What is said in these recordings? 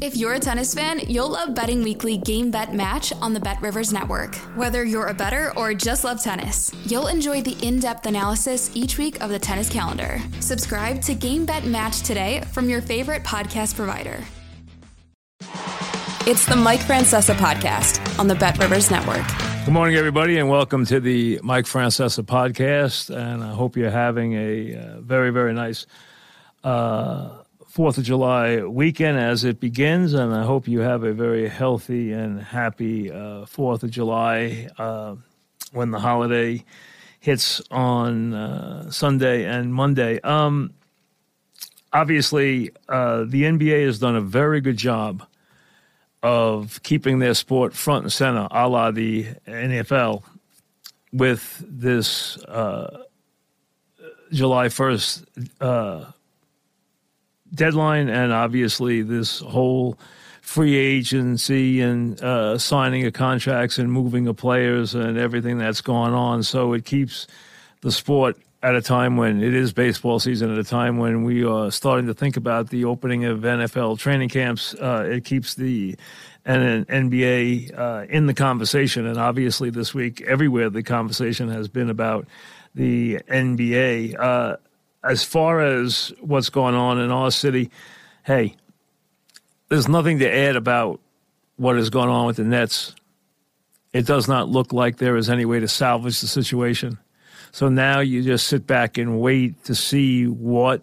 If you're a tennis fan, you'll love Betting Weekly Game Bet Match on the Bet Rivers Network. Whether you're a better or just love tennis, you'll enjoy the in depth analysis each week of the tennis calendar. Subscribe to Game Bet Match today from your favorite podcast provider. It's the Mike Francesa podcast on the Bet Rivers Network. Good morning, everybody, and welcome to the Mike Francesa podcast. And I hope you're having a uh, very, very nice. Uh, Fourth of July weekend as it begins, and I hope you have a very healthy and happy uh, Fourth of July uh, when the holiday hits on uh, Sunday and Monday. Um, obviously, uh, the NBA has done a very good job of keeping their sport front and center, a la the NFL, with this uh, July 1st deadline and obviously this whole free agency and uh, signing of contracts and moving of players and everything that's going on. So it keeps the sport at a time when it is baseball season, at a time when we are starting to think about the opening of NFL training camps. Uh, it keeps the and an NBA uh, in the conversation. And obviously, this week, everywhere the conversation has been about the NBA. As far as what's going on in our city, hey, there's nothing to add about what is going on with the Nets. It does not look like there is any way to salvage the situation. So now you just sit back and wait to see what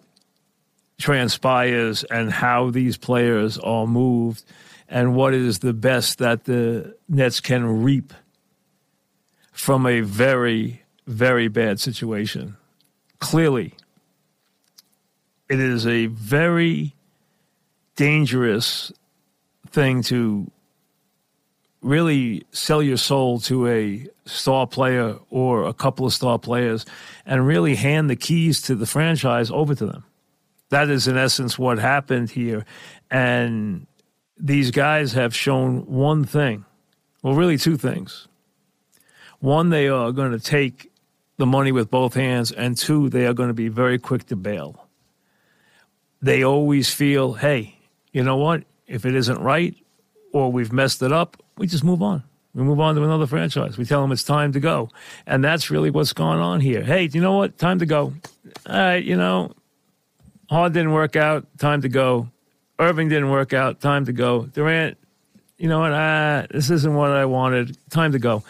transpires and how these players are moved and what is the best that the Nets can reap from a very, very bad situation. Clearly, it is a very dangerous thing to really sell your soul to a star player or a couple of star players and really hand the keys to the franchise over to them. That is, in essence, what happened here. And these guys have shown one thing well, really, two things. One, they are going to take the money with both hands, and two, they are going to be very quick to bail they always feel, hey, you know what? If it isn't right or we've messed it up, we just move on. We move on to another franchise. We tell them it's time to go. And that's really what's going on here. Hey, you know what? Time to go. All right, you know, Harden didn't work out. Time to go. Irving didn't work out. Time to go. Durant, you know what? Ah, this isn't what I wanted. Time to go.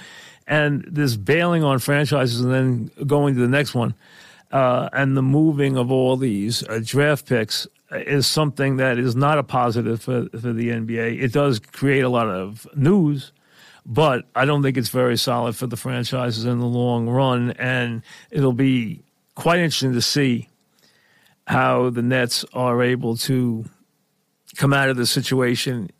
And this bailing on franchises and then going to the next one uh, and the moving of all these uh, draft picks is something that is not a positive for, for the NBA. It does create a lot of news, but I don't think it's very solid for the franchises in the long run. And it'll be quite interesting to see how the Nets are able to come out of the situation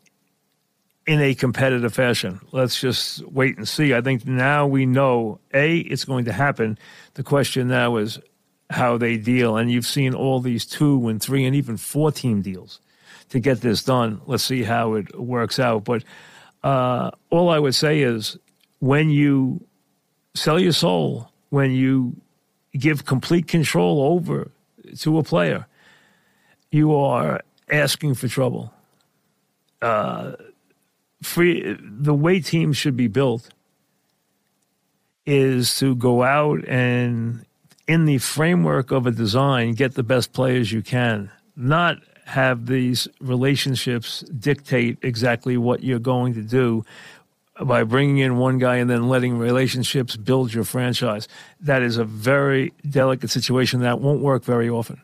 in a competitive fashion. Let's just wait and see. I think now we know A, it's going to happen. The question now is how they deal. And you've seen all these two and three and even four team deals to get this done. Let's see how it works out. But uh, all I would say is when you sell your soul, when you give complete control over to a player, you are asking for trouble. Uh, free the way teams should be built is to go out and in the framework of a design, get the best players you can, not have these relationships dictate exactly what you're going to do by bringing in one guy and then letting relationships build your franchise. That is a very delicate situation that won't work very often.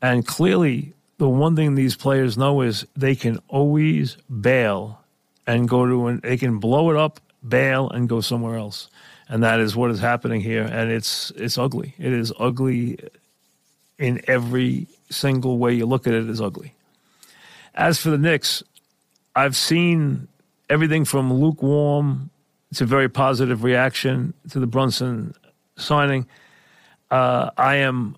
And clearly, the one thing these players know is they can always bail and go to an, they can blow it up, bail, and go somewhere else and that is what is happening here. And it's it's ugly. It is ugly in every single way you look at it. Is ugly. As for the Knicks, I've seen everything from lukewarm to very positive reaction to the Brunson signing. Uh, I am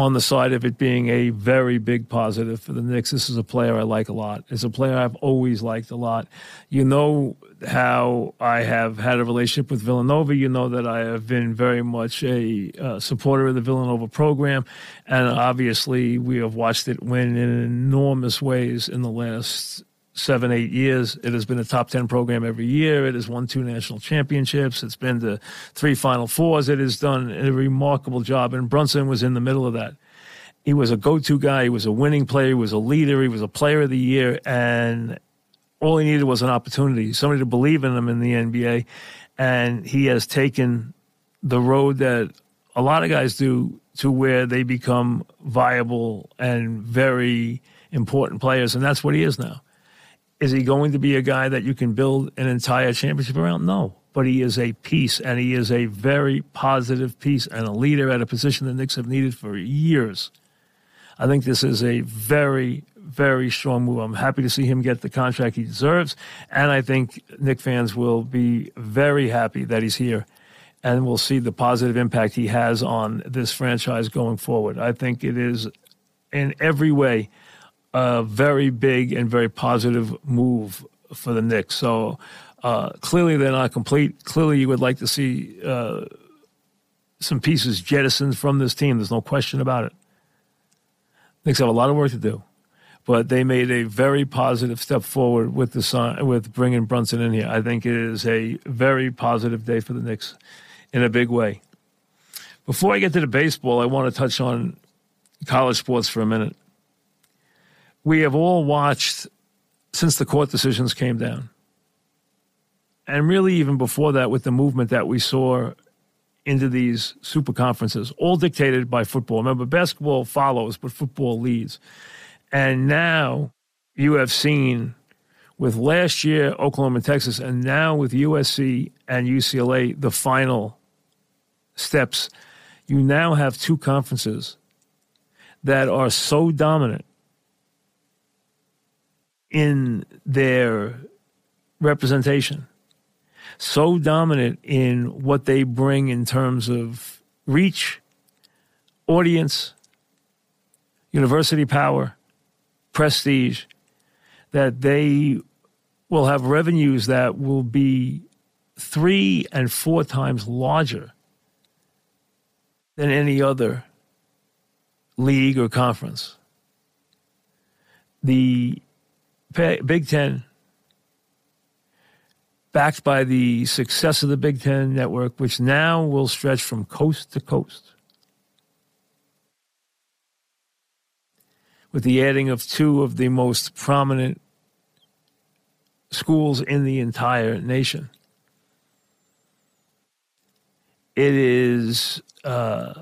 on the side of it being a very big positive for the Knicks. This is a player I like a lot. It's a player I've always liked a lot. You know how I have had a relationship with Villanova. You know that I have been very much a uh, supporter of the Villanova program. And obviously, we have watched it win in enormous ways in the last seven, eight years. It has been a top 10 program every year. It has won two national championships. It's been to three Final Fours. It has done a remarkable job. And Brunson was in the middle of that. He was a go to guy. He was a winning player. He was a leader. He was a player of the year. And all he needed was an opportunity, somebody to believe in him in the NBA. And he has taken the road that a lot of guys do to where they become viable and very important players. And that's what he is now. Is he going to be a guy that you can build an entire championship around? No. But he is a piece, and he is a very positive piece and a leader at a position the Knicks have needed for years. I think this is a very, very strong move. I'm happy to see him get the contract he deserves, and I think Knick fans will be very happy that he's here, and we'll see the positive impact he has on this franchise going forward. I think it is, in every way, a very big and very positive move for the Knicks. So uh, clearly they're not complete. Clearly you would like to see uh, some pieces jettisoned from this team. There's no question about it. Knicks have a lot of work to do, but they made a very positive step forward with the sign, with bringing Brunson in here. I think it is a very positive day for the Knicks in a big way. Before I get to the baseball, I want to touch on college sports for a minute we have all watched since the court decisions came down. And really, even before that, with the movement that we saw into these super conferences, all dictated by football. Remember, basketball follows, but football leads. And now you have seen with last year, Oklahoma and Texas, and now with USC and UCLA, the final steps. You now have two conferences that are so dominant in their representation, so dominant in what they bring in terms of reach, audience, university power, prestige, that they will have revenues that will be three and four times larger than any other league or conference. The Big Ten, backed by the success of the Big Ten network, which now will stretch from coast to coast. With the adding of two of the most prominent schools in the entire nation. It is uh,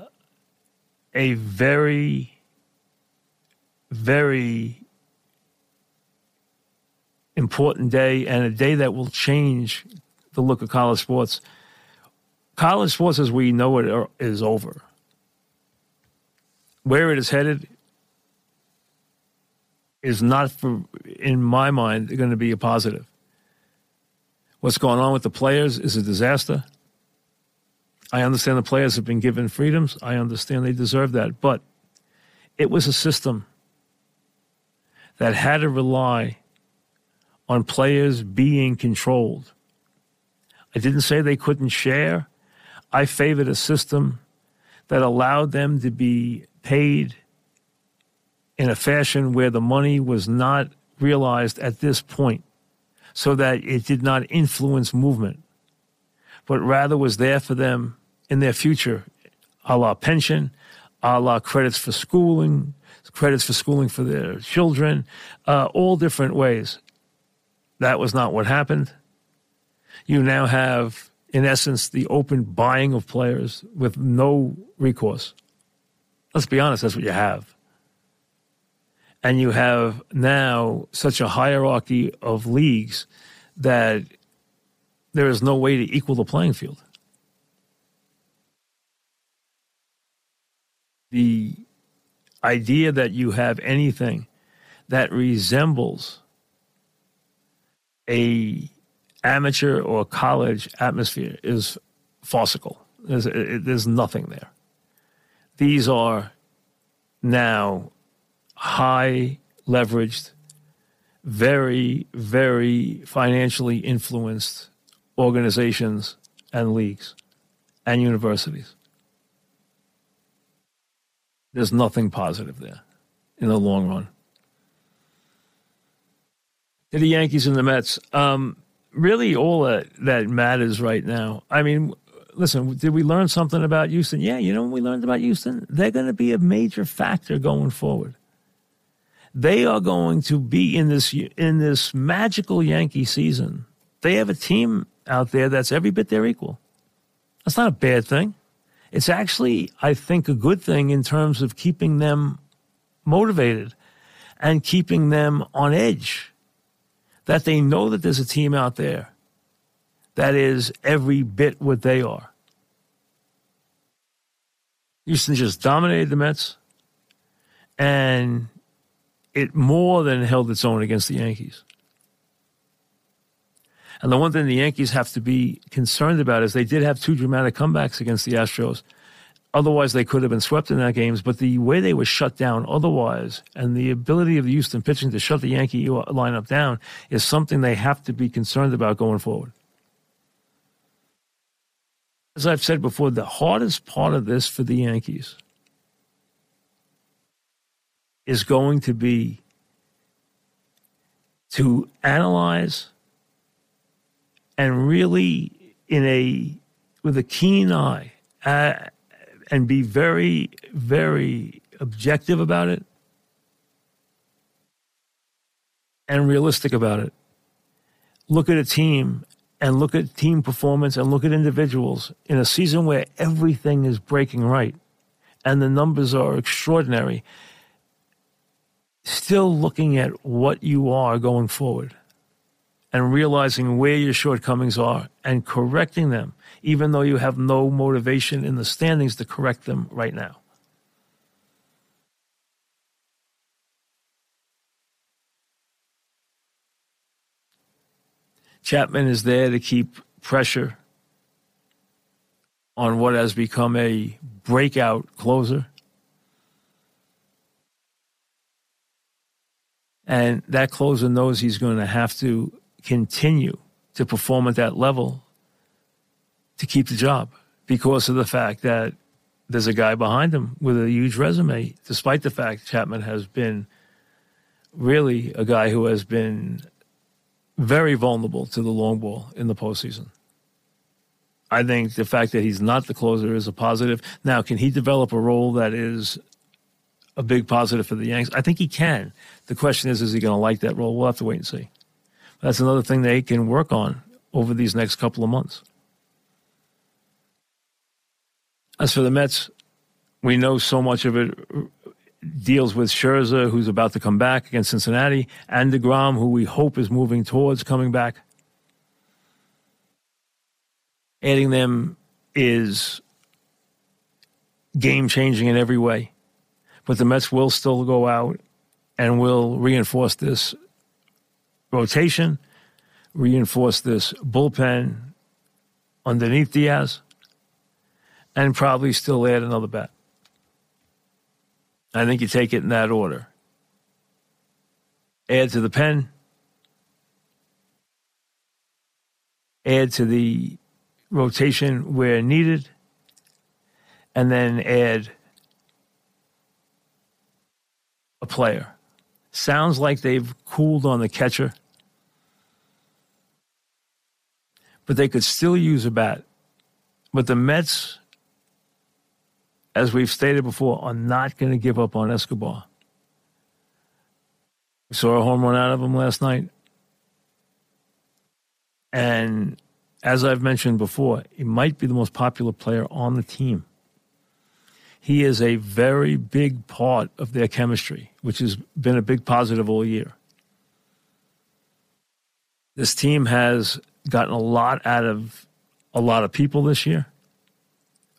a very, very important day and a day that will change the look of college sports. College sports, as we know it, is over. Where it is headed is not, for, in my mind, going to be a positive. What's going on with the players is a disaster. I understand the players have been given freedoms. I understand they deserve that. But it was a system that had to rely on players being controlled. I didn't say they couldn't share. I favored a system that allowed them to be paid in a fashion where the money was not realized at this point so that it did not influence movement, but rather was there for them in their future, a la pension, a la credits for schooling, credits for schooling for their children, uh, all different ways. That was not what happened. You now have, in essence, the open buying of players with no recourse. Let's be honest, that's what you have. And you have now such a hierarchy of leagues that there is no way to equal the playing field. The idea that you have anything that resembles a amateur or college atmosphere is farcical. There's, it, there's nothing there. These are now high leveraged, very, very financially influenced organizations and leagues and universities. There's nothing positive there in the long run. To the Yankees and the Mets, um, really all that, that matters right now. I mean, listen, did we learn something about Houston? Yeah, you know we learned about Houston? They're going to be a major factor going forward. They are going to be in this in this magical Yankee season. They have a team out there that's every bit their equal. That's not a bad thing. It's actually, I think, a good thing in terms of keeping them motivated and keeping them on edge. That they know that there's a team out there that is every bit what they are. Houston just dominated the Mets, and it more than held its own against the Yankees. And the one thing the Yankees have to be concerned about is they did have two dramatic comebacks against the Astros. Otherwise, they could have been swept in that games. But the way they were shut down otherwise, and the ability of the Houston pitching to shut the Yankee lineup down, is something they have to be concerned about going forward. As I've said before, the hardest part of this for the Yankees is going to be to analyze and really in a with a keen eye uh, and be very very objective about it and realistic about it. Look at a team and look at team performance and look at individuals in a season where everything is breaking right and the numbers are extraordinary still looking at what you are going forward and realizing where your shortcomings are and correcting them, even though you have no motivation in the standings to correct them right now. Chapman is there to keep pressure on what has become a breakout closer. And that closer knows he's going to have to continue to perform at that level to keep the job because of the fact that there's a guy behind him with a huge resume, despite the fact Chapman has been really a guy who has been very vulnerable to the long ball in the postseason. I think the fact that he's not the closer is a positive. Now, can he develop a role that is a big positive for the Yanks? I think he can. The question is, is he going to like that role? We'll have to wait and see. That's another thing they can work on over these next couple of months. As for the Mets, we know so much of it deals with Scherzer, who's about to come back against Cincinnati, and DeGrom, who we hope is moving towards coming back. Adding them is game changing in every way. But the Mets will still go out and will reinforce this rotation, reinforce this bullpen underneath Diaz, and probably still add another bat. I think you take it in that order. Add to the pen, add to the rotation where needed, and then add a player. Sounds like they've cooled on the catcher, but they could still use a bat. But the Mets, as we've stated before, are not going to give up on Escobar. We saw a home run out of him last night. And as I've mentioned before, he might be the most popular player on the team he is a very big part of their chemistry, which has been a big positive all year. This team has gotten a lot out of a lot of people this year,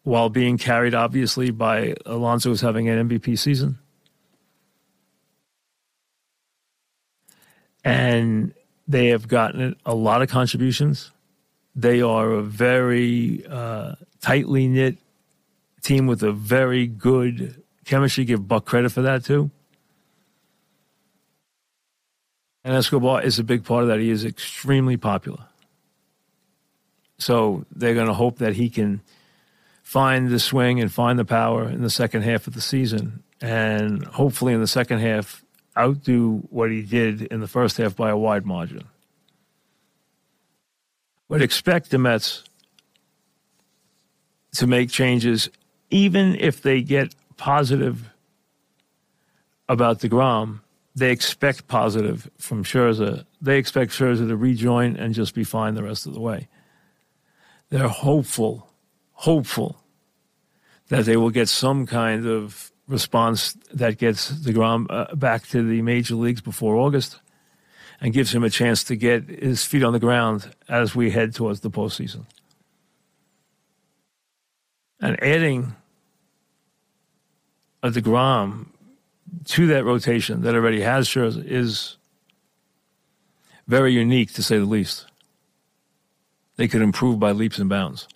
while being carried obviously by Alonso, who's having an MVP season. And they have gotten a lot of contributions. They are a very uh, tightly knit team with a very good chemistry. Give Buck credit for that too. And Escobar is a big part of that. He is extremely popular. So they're going to hope that he can find the swing and find the power in the second half of the season. And hopefully in the second half, outdo what he did in the first half by a wide margin. Would expect the Mets to make changes, even if they get positive about DeGrom. They expect positive from Scherzer. They expect Scherzer to rejoin and just be fine the rest of the way. They're hopeful, hopeful that they will get some kind of response that gets DeGrom uh, back to the major leagues before August and gives him a chance to get his feet on the ground as we head towards the postseason. And adding a DeGrom to that rotation that already has Scherzer is very unique, to say the least. They could improve by leaps and bounds.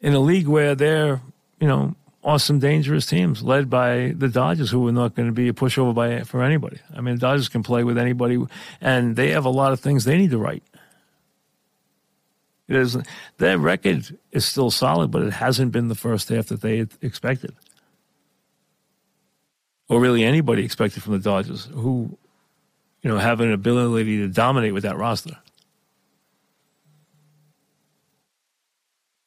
In a league where they're, you know, awesome, dangerous teams led by the Dodgers, who are not going to be a pushover by for anybody. I mean, the Dodgers can play with anybody, and they have a lot of things they need to right. It is their record is still solid, but it hasn't been the first half that they expected, or really anybody expected from the Dodgers, who, you know, have an ability to dominate with that roster.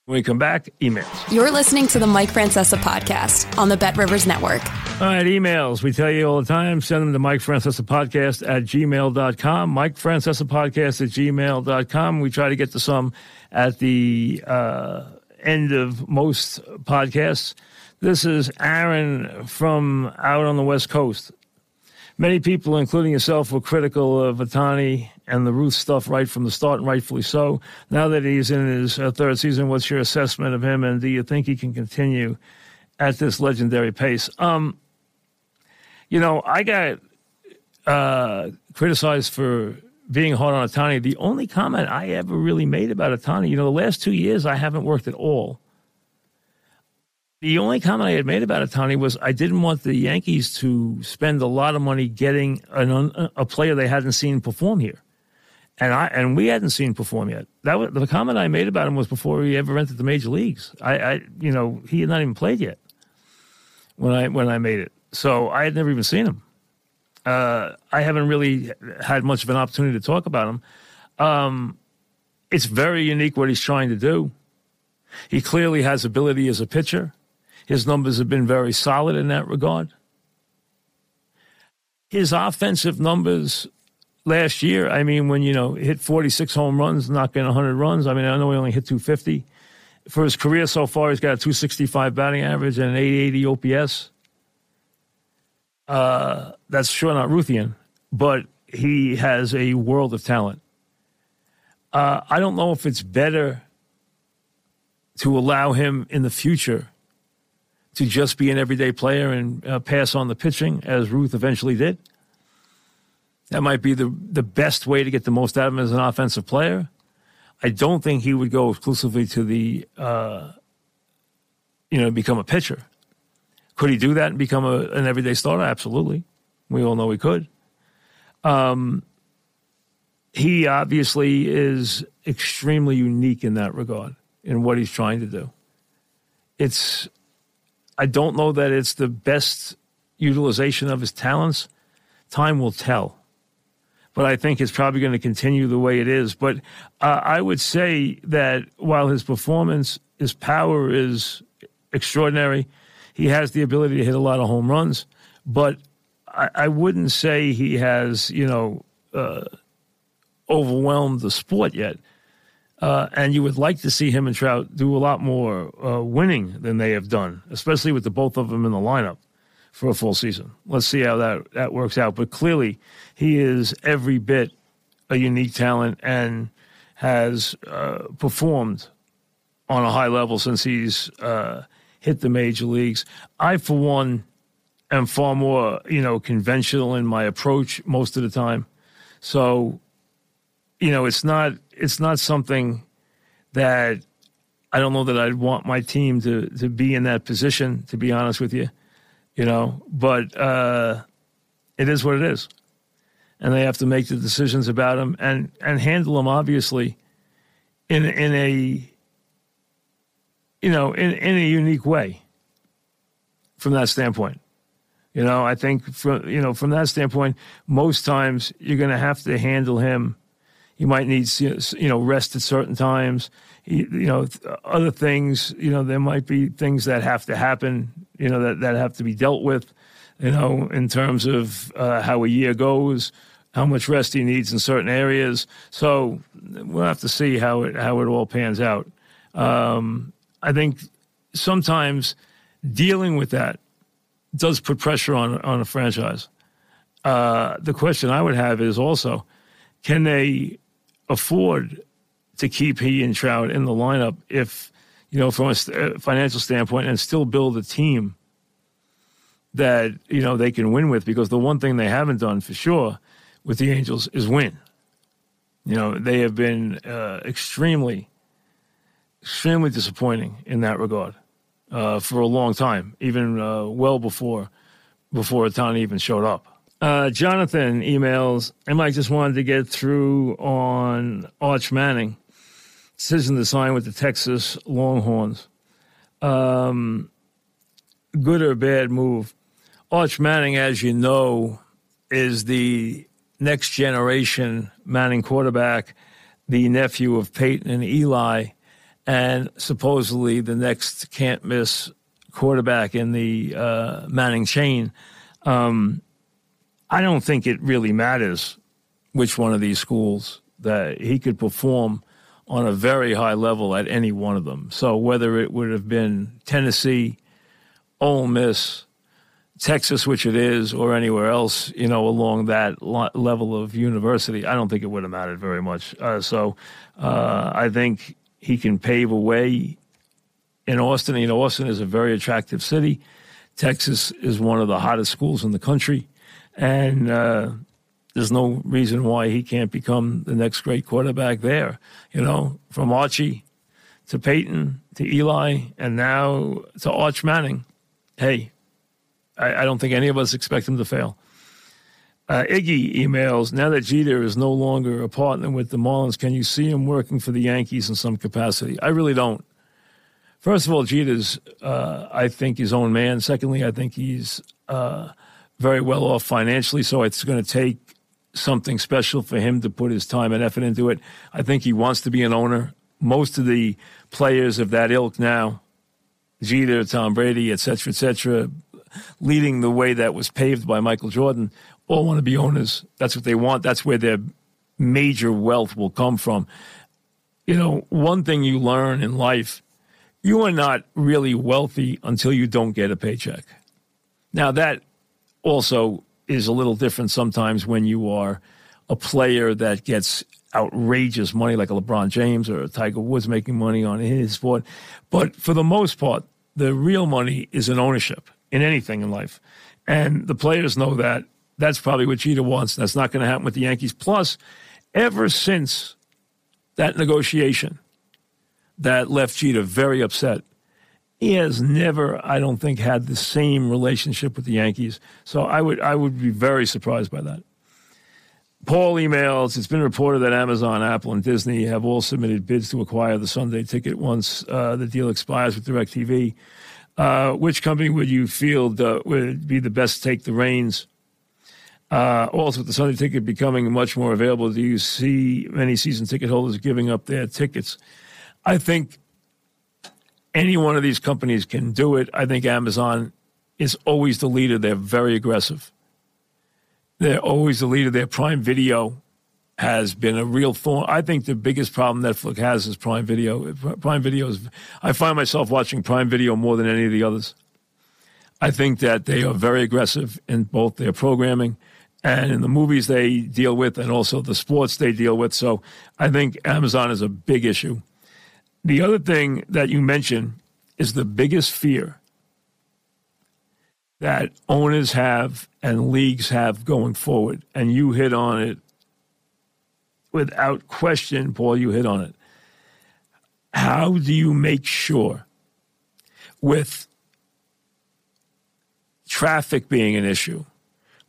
When we come back, emails. You're listening to the Mike Francesa podcast on the Bet Rivers Network. All right, emails. We tell you all the time, send them to Mike Francesa podcast at gmail.com. Mike Francesa podcast at gmail.com. We try to get to some at the uh, end of most podcasts. This is Aaron from out on the West Coast. Many people, including yourself, were critical of Ohtani and the Ruth stuff right from the start, and rightfully so. Now that he's in his uh, third season, what's your assessment of him, and do you think he can continue at this legendary pace? Um, you know, I got uh, criticized for being hard on Ohtani. The only comment I ever really made about Ohtani, you know, the last two years I haven't worked at all. The only comment I had made about Ohtani was I didn't want the Yankees to spend a lot of money getting an, a player they hadn't seen perform here and I and we hadn't seen perform yet. That was the comment I made about him was before he ever entered the major leagues. I, I you know, he had not even played yet when I when I made it. So I had never even seen him. Uh, I haven't really had much of an opportunity to talk about him. Um, it's very unique what he's trying to do. He clearly has ability as a pitcher. His numbers have been very solid in that regard. His offensive numbers last year, I mean, when, you know, hit 46 home runs, knocking 100 runs, I mean, I know he only hit 250. For his career so far, he's got a 265 batting average and an 880 OPS. Uh, that's sure not Ruthian, but he has a world of talent. Uh, I don't know if it's better to allow him in the future to just be an everyday player and uh, pass on the pitching, as Ruth eventually did that might be the, the best way to get the most out of him as an offensive player. I don't think he would go exclusively to the, uh, you know, become a pitcher. Could he do that and become a, an everyday starter? Absolutely. We all know he could. Um, he obviously is extremely unique in that regard in what he's trying to do. It's, I don't know that it's the best utilization of his talents. Time will tell but I think it's probably going to continue the way it is. But uh, I would say that while his performance, his power is extraordinary, he has the ability to hit a lot of home runs. But I, I wouldn't say he has, you know, uh, overwhelmed the sport yet. Uh, and you would like to see him and Trout do a lot more uh, winning than they have done, especially with the both of them in the lineup for a full season. Let's see how that, that works out. But clearly, he is every bit a unique talent and has uh, performed on a high level since he's uh, hit the major leagues. I, for one, am far more you know conventional in my approach most of the time. So, you know, it's not it's not something that I don't know that I'd want my team to to be in that position. To be honest with you, you know, but uh, it is what it is, and they have to make the decisions about them and and handle them obviously in in a you know in in a unique way from that standpoint. You know, I think from you know from that standpoint, most times you're going to have to handle him. He might need you know rest at certain times. He, you know, other things. You know, there might be things that have to happen. You know, that that have to be dealt with. You know, in terms of uh, how a year goes, how much rest he needs in certain areas. So we'll have to see how it how it all pans out. Um, I think sometimes dealing with that does put pressure on on a franchise. Uh, the question I would have is also, can they afford to keep he and Trout in the lineup if you know from a uh, financial standpoint and still build a team that you know they can win with? Because the one thing they haven't done for sure with the Angels is win. You know they have been uh, extremely, extremely disappointing in that regard uh, for a long time, even uh, well before before Ohtani even showed up. Uh, Jonathan emails, I might just wanted to get through on Arch Manning decision to sign with the Texas Longhorns. Um, good or bad move? Arch Manning, as you know, is the next generation Manning quarterback, the nephew of Peyton and Eli and supposedly the next can't miss quarterback in the uh, Manning chain. Um, I don't think it really matters which one of these schools that he could perform on a very high level at any one of them. So whether it would have been Tennessee, Ole Miss, Texas, which it is, or anywhere else, you know, along that level of university, I don't think it would have mattered very much. Uh, so uh, I think he can pave a way in Austin. You know, Austin is a very attractive city. Texas is one of the hottest schools in the country. And uh, there's no reason why he can't become the next great quarterback there. You know, from Archie to Peyton to Eli and now to Arch Manning. Hey, I, I don't think any of us expect him to fail. Uh, Iggy emails, now that Jeter is no longer a partner with the Marlins, can you see him working for the Yankees in some capacity? I really don't. First of all, Jeter's, uh, I think, his own man. Secondly, I think he's uh, very well off financially, so it's going to take something special for him to put his time and effort into it. I think he wants to be an owner. Most of the players of that ilk now, Jeter, Tom Brady, et cetera, et cetera, leading the way that was paved by Michael Jordan, all want to be owners. That's what they want. That's where their major wealth will come from. You know, one thing you learn in life, you are not really wealthy until you don't get a paycheck. Now, that also is a little different sometimes when you are a player that gets outrageous money like a LeBron James or a Tiger Woods making money on his sport. But for the most part, the real money is in ownership in anything in life. And the players know that that's probably what Jeter wants. That's not going to happen with the Yankees. Plus, ever since that negotiation that left Jeter very upset, he has never, I don't think, had the same relationship with the Yankees. So I would, I would be very surprised by that. Paul emails, it's been reported that Amazon, Apple, and Disney have all submitted bids to acquire the Sunday ticket once uh, the deal expires with DirecTV. Uh, which company would you feel would be the best to take the reins uh, also, with the Sunday ticket becoming much more available, do you see many season ticket holders giving up their tickets? I think any one of these companies can do it. I think Amazon is always the leader. They're very aggressive. They're always the leader. Their Prime Video has been a real thorn. I think the biggest problem Netflix has is Prime Video. Prime Video is, I find myself watching Prime Video more than any of the others. I think that they are very aggressive in both their programming and in the movies they deal with, and also the sports they deal with. So I think Amazon is a big issue. The other thing that you mentioned is the biggest fear that owners have and leagues have going forward, and you hit on it without question, Paul, you hit on it. How do you make sure, with traffic being an issue,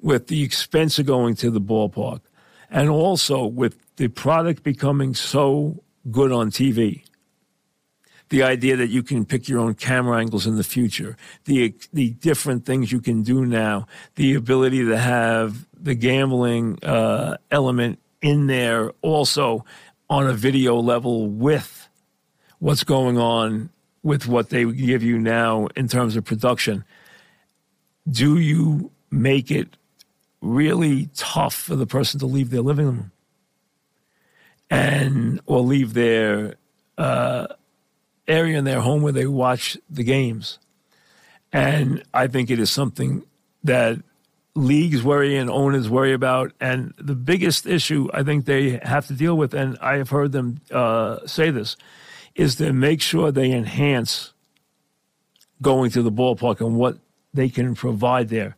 with the expense of going to the ballpark, and also with the product becoming so good on TV, the idea that you can pick your own camera angles in the future, the the different things you can do now, the ability to have the gambling uh, element in there also on a video level with what's going on with what they give you now in terms of production. Do you make it really tough for the person to leave their living room and or leave their uh, area in their home where they watch the games. And I think it is something that leagues worry and owners worry about. And the biggest issue I think they have to deal with, and I have heard them uh, say this, is to make sure they enhance going to the ballpark and what they can provide there.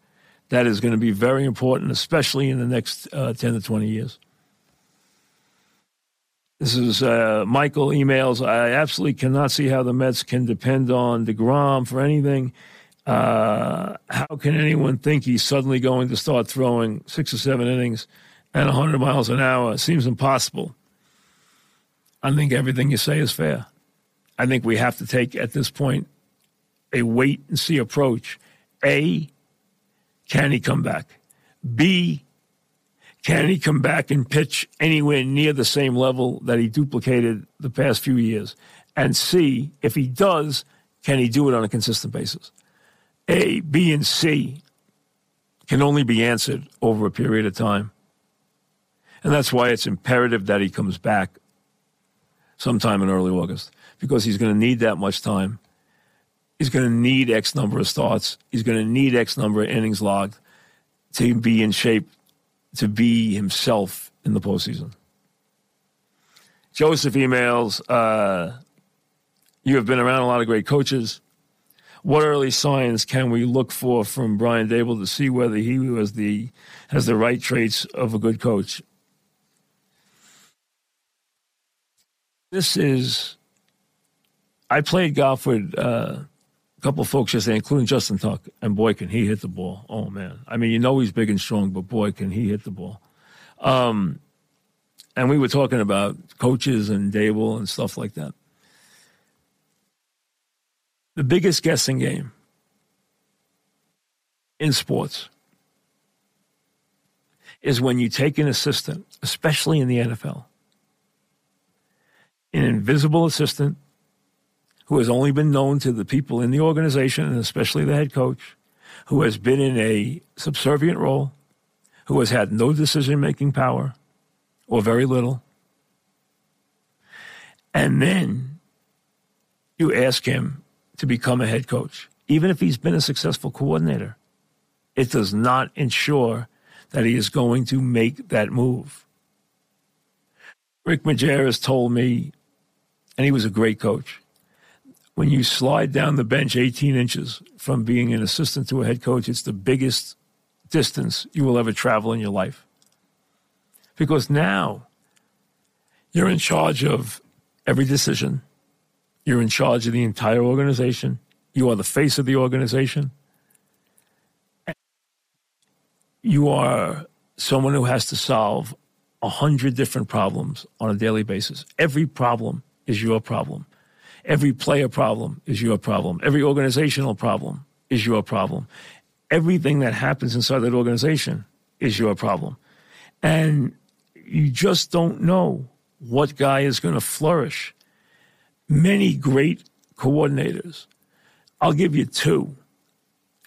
That is going to be very important, especially in the next uh, 10 to 20 years. This is uh, Michael emails. I absolutely cannot see how the Mets can depend on DeGrom for anything. Uh, how can anyone think he's suddenly going to start throwing six or seven innings at 100 miles an hour? It seems impossible. I think everything you say is fair. I think we have to take, at this point, a wait and see approach. A, can he come back? B, can he come back and pitch anywhere near the same level that he duplicated the past few years? And C, if he does, can he do it on a consistent basis? A, B, and C can only be answered over a period of time. And that's why it's imperative that he comes back sometime in early August because he's going to need that much time. He's going to need X number of starts. He's going to need X number of innings logged to be in shape to be himself in the postseason. Joseph emails, uh, you have been around a lot of great coaches. What early signs can we look for from Brian Daboll to see whether he has the has the right traits of a good coach? This is. I played golf with uh, a couple folks yesterday, including Justin Tuck, and boy, can he hit the ball. Oh, man. I mean, you know he's big and strong, but boy, can he hit the ball. Um, and we were talking about coaches and Daboll and stuff like that. The biggest guessing game in sports is when you take an assistant, especially in the NFL, an invisible assistant who has only been known to the people in the organization and especially the head coach, who has been in a subservient role, who has had no decision making power or very little. And then you ask him to become a head coach, even if he's been a successful coordinator. It does not ensure that he is going to make that move. Rick Majerus told me, and he was a great coach when you slide down the bench 18 inches from being an assistant to a head coach, it's the biggest distance you will ever travel in your life. Because now you're in charge of every decision, you're in charge of the entire organization, you are the face of the organization. You are someone who has to solve a hundred different problems on a daily basis. Every problem is your problem. Every player problem is your problem. Every organizational problem is your problem. Everything that happens inside that organization is your problem. And you just don't know what guy is going to flourish. Many great coordinators, I'll give you two,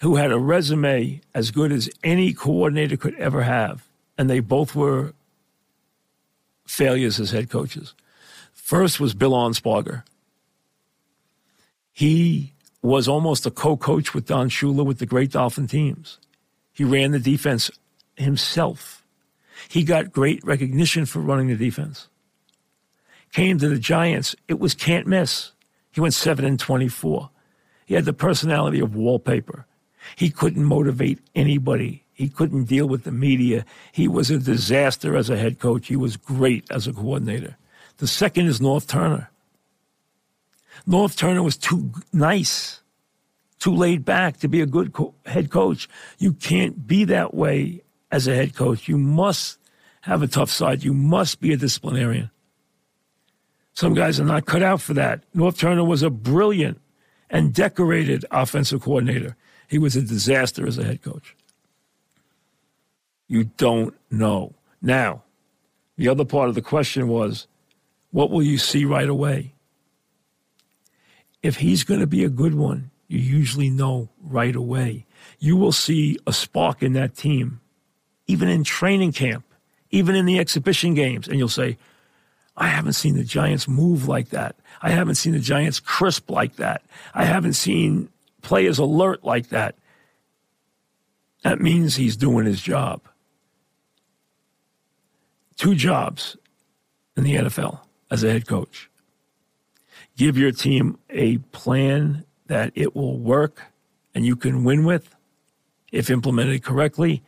who had a resume as good as any coordinator could ever have, and they both were failures as head coaches. First was Bill Arnsparger. He was almost a co-coach with Don Shula with the great Dolphin teams. He ran the defense himself. He got great recognition for running the defense. Came to the Giants, it was can't miss. He went 7 and 24. He had the personality of wallpaper. He couldn't motivate anybody. He couldn't deal with the media. He was a disaster as a head coach. He was great as a coordinator. The second is Norv Turner. Norv Turner was too nice, too laid back to be a good co- head coach. You can't be that way as a head coach. You must have a tough side. You must be a disciplinarian. Some guys are not cut out for that. Norv Turner was a brilliant and decorated offensive coordinator. He was a disaster as a head coach. You don't know. Now, the other part of the question was what will you see right away? If he's going to be a good one, you usually know right away. You will see a spark in that team, even in training camp, even in the exhibition games, and you'll say, I haven't seen the Giants move like that. I haven't seen the Giants crisp like that. I haven't seen players alert like that. That means he's doing his job. Two jobs in the NFL as a head coach. Give your team a plan that it will work and you can win with if implemented correctly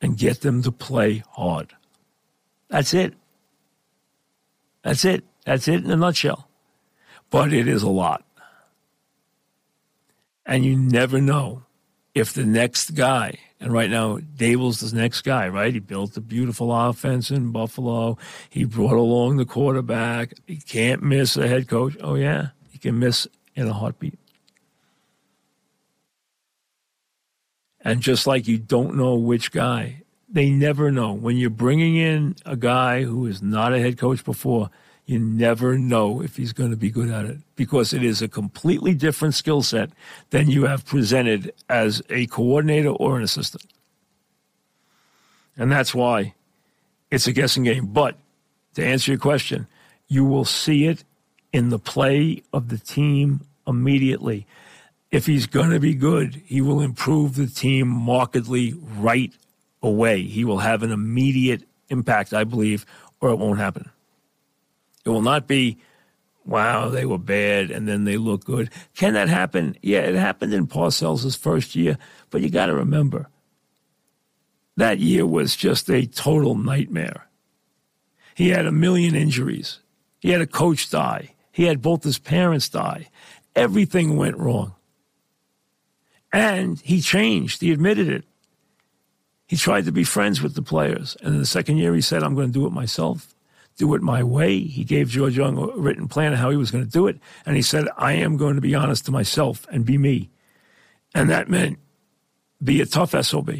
and get them to play hard. That's it. That's it. That's it in a nutshell. But it is a lot. And you never know if the next guy, and right now Daboll's the next guy, right? He built a beautiful offense in Buffalo. He brought along the quarterback. He can't miss a head coach. Oh yeah, he can miss in a heartbeat. And just like you don't know which guy, they never know. When you're bringing in a guy who is not a head coach before, you never know if he's going to be good at it because it is a completely different skill set than you have presented as a coordinator or an assistant. And that's why it's a guessing game. But to answer your question, you will see it in the play of the team immediately. If he's going to be good, he will improve the team markedly right away. He will have an immediate impact, I believe, or it won't happen. It will not be, wow, they were bad and then they look good. Can that happen? Yeah, it happened in Parcells' first year, but you got to remember that year was just a total nightmare. He had a million injuries. He had a coach die. He had both his parents die. Everything went wrong. And he changed. He admitted it. He tried to be friends with the players. And in the second year, he said, I'm going to do it myself do it my way. He gave George Young a written plan of how he was going to do it. And he said, I am going to be honest to myself and be me. And that meant be a tough SOB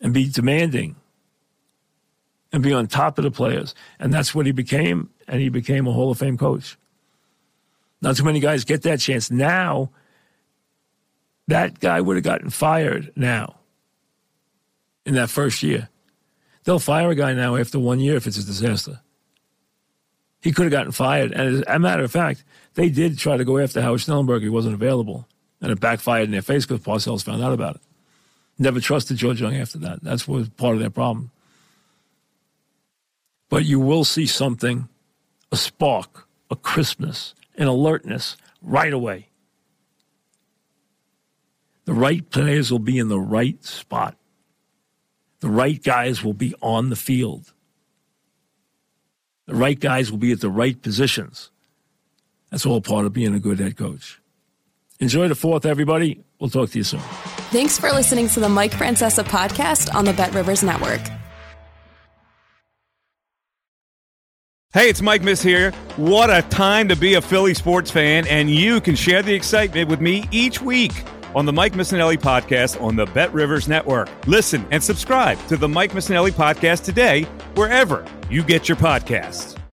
and be demanding and be on top of the players. And that's what he became. And he became a Hall of Fame coach. Not too many guys get that chance. Now, that guy would have gotten fired now in that first year. They'll fire a guy now after one year if it's a disaster. He could have gotten fired. And as a matter of fact, they did try to go after Howard Schnellenberger. He wasn't available. And it backfired in their face because Parcells found out about it. Never trusted George Young after that. That's was part of their problem. But you will see something, a spark, a crispness, an alertness right away. The right players will be in the right spot. The right guys will be on the field. The right guys will be at the right positions. That's all part of being a good head coach. Enjoy the fourth, everybody. We'll talk to you soon. Thanks for listening to the Mike Francesa podcast on the BetRivers Network. Hey, it's Mike Miss here. What a time to be a Philly sports fan, and you can share the excitement with me each week on the Mike Missanelli podcast on the BetRivers Network. Listen and subscribe to the Mike Missanelli podcast today, wherever you get your podcasts.